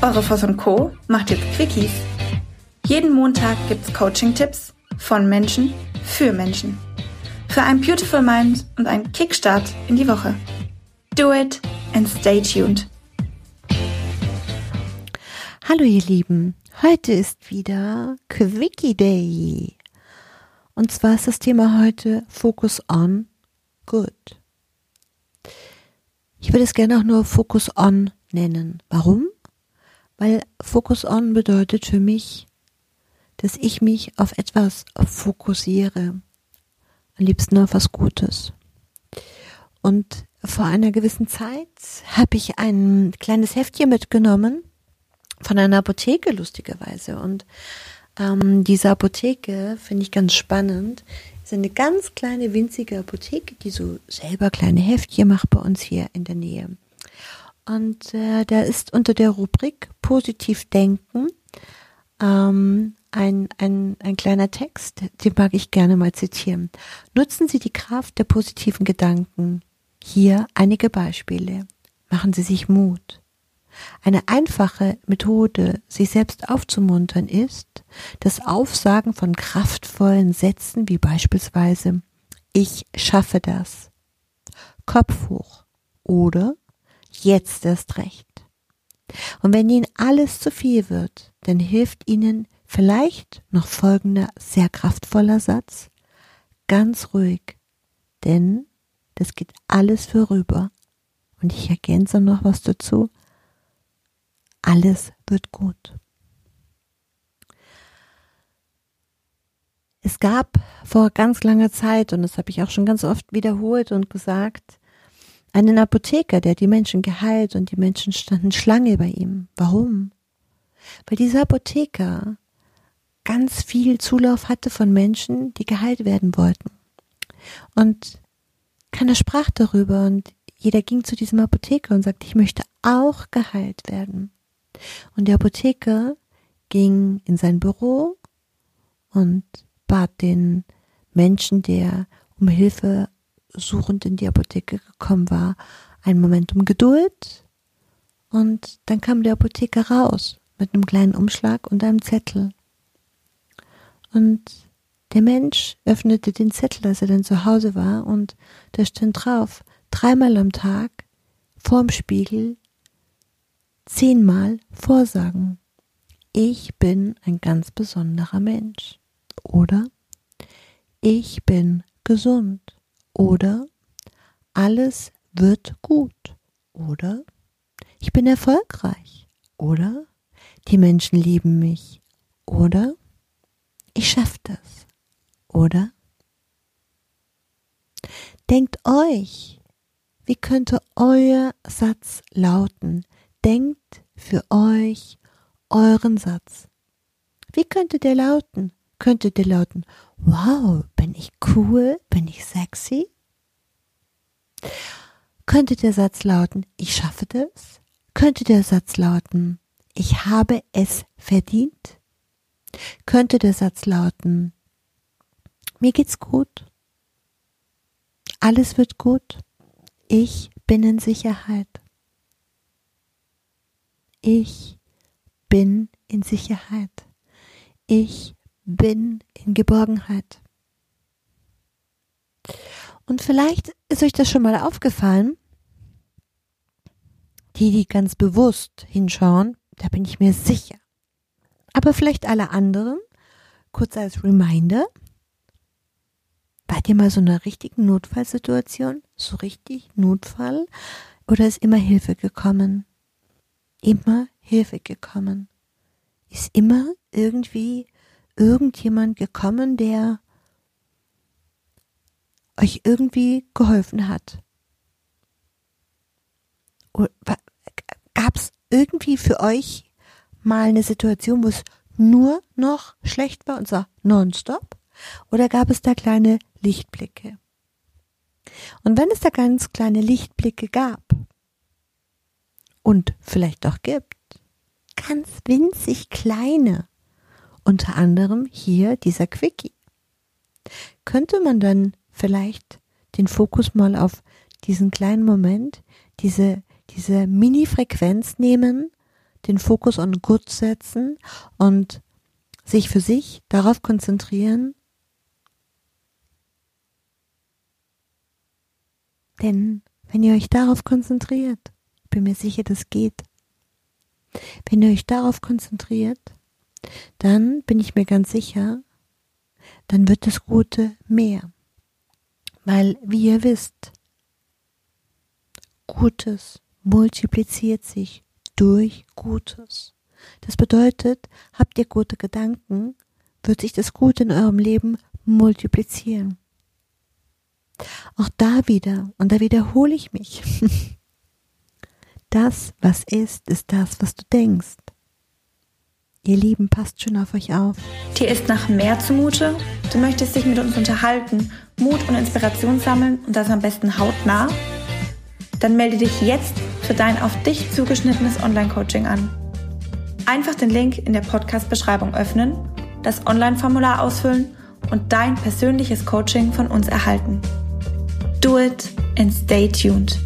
Eure Voss und Co. macht jetzt Quickies. Jeden Montag gibt's Coaching-Tipps von Menschen für Menschen. Für ein Beautiful Mind und einen Kickstart in die Woche. Do it and stay tuned. Hallo ihr Lieben, heute ist wieder Quickie Day. Und zwar ist das Thema heute Focus on Good. Ich würde es gerne auch nur Focus on nennen. Warum? Weil Focus on bedeutet für mich, dass ich mich auf etwas fokussiere. Am liebsten auf was Gutes. Und vor einer gewissen Zeit habe ich ein kleines Heftchen mitgenommen von einer Apotheke, lustigerweise. Und ähm, diese Apotheke finde ich ganz spannend. Ist eine ganz kleine, winzige Apotheke, die so selber kleine Heftchen macht bei uns hier in der Nähe. Und äh, da ist unter der Rubrik Positiv Denken ähm, ein, ein, ein kleiner Text, den mag ich gerne mal zitieren. Nutzen Sie die Kraft der positiven Gedanken. Hier einige Beispiele. Machen Sie sich Mut. Eine einfache Methode, sich selbst aufzumuntern, ist das Aufsagen von kraftvollen Sätzen wie beispielsweise Ich schaffe das. Kopf hoch oder jetzt erst recht. Und wenn Ihnen alles zu viel wird, dann hilft Ihnen vielleicht noch folgender sehr kraftvoller Satz. Ganz ruhig, denn das geht alles vorüber. Und ich ergänze noch was dazu alles wird gut. Es gab vor ganz langer Zeit, und das habe ich auch schon ganz oft wiederholt und gesagt, einen Apotheker, der die Menschen geheilt und die Menschen standen Schlange bei ihm. Warum? Weil dieser Apotheker ganz viel Zulauf hatte von Menschen, die geheilt werden wollten. Und keiner sprach darüber und jeder ging zu diesem Apotheker und sagte, ich möchte auch geheilt werden. Und der Apotheker ging in sein Büro und bat den Menschen, der um Hilfe suchend in die Apotheke gekommen war, einen Moment um Geduld. Und dann kam der Apotheker raus mit einem kleinen Umschlag und einem Zettel. Und der Mensch öffnete den Zettel, als er dann zu Hause war, und da stand drauf, dreimal am Tag vorm Spiegel zehnmal vorsagen. Ich bin ein ganz besonderer Mensch. Oder ich bin gesund. Oder alles wird gut. Oder ich bin erfolgreich. Oder die Menschen lieben mich. Oder ich schaffe das. Oder denkt euch, wie könnte euer Satz lauten, denkt für euch euren Satz. Wie könnte der lauten? Könnte der lauten, wow, ich cool, bin ich sexy? Könnte der Satz lauten, ich schaffe das? Könnte der Satz lauten, ich habe es verdient? Könnte der Satz lauten, mir geht's gut? Alles wird gut? Ich bin in Sicherheit. Ich bin in Sicherheit. Ich bin in Geborgenheit. Und vielleicht ist euch das schon mal aufgefallen. Die, die ganz bewusst hinschauen, da bin ich mir sicher. Aber vielleicht alle anderen, kurz als Reminder, wart ihr mal so einer richtigen Notfallsituation? So richtig Notfall? Oder ist immer Hilfe gekommen? immer Hilfe gekommen. Ist immer irgendwie irgendjemand gekommen, der euch irgendwie geholfen hat. Gab es irgendwie für euch mal eine Situation, wo es nur noch schlecht war und zwar nonstop? Oder gab es da kleine Lichtblicke? Und wenn es da ganz kleine Lichtblicke gab, und vielleicht auch gibt. Ganz winzig kleine. Unter anderem hier dieser Quickie. Könnte man dann vielleicht den Fokus mal auf diesen kleinen Moment, diese, diese Mini-Frequenz nehmen, den Fokus on Good setzen und sich für sich darauf konzentrieren, denn wenn ihr euch darauf konzentriert, bin mir sicher, das geht. Wenn ihr euch darauf konzentriert, dann bin ich mir ganz sicher, dann wird das Gute mehr. Weil, wie ihr wisst, Gutes multipliziert sich durch Gutes. Das bedeutet, habt ihr gute Gedanken, wird sich das Gute in eurem Leben multiplizieren. Auch da wieder, und da wiederhole ich mich, das, was ist, ist das, was du denkst. Ihr Lieben, passt schon auf euch auf. Dir ist nach mehr zumute? Du möchtest dich mit uns unterhalten, Mut und Inspiration sammeln und das am besten hautnah? Dann melde dich jetzt für dein auf dich zugeschnittenes Online-Coaching an. Einfach den Link in der Podcast-Beschreibung öffnen, das Online-Formular ausfüllen und dein persönliches Coaching von uns erhalten. Do it and stay tuned.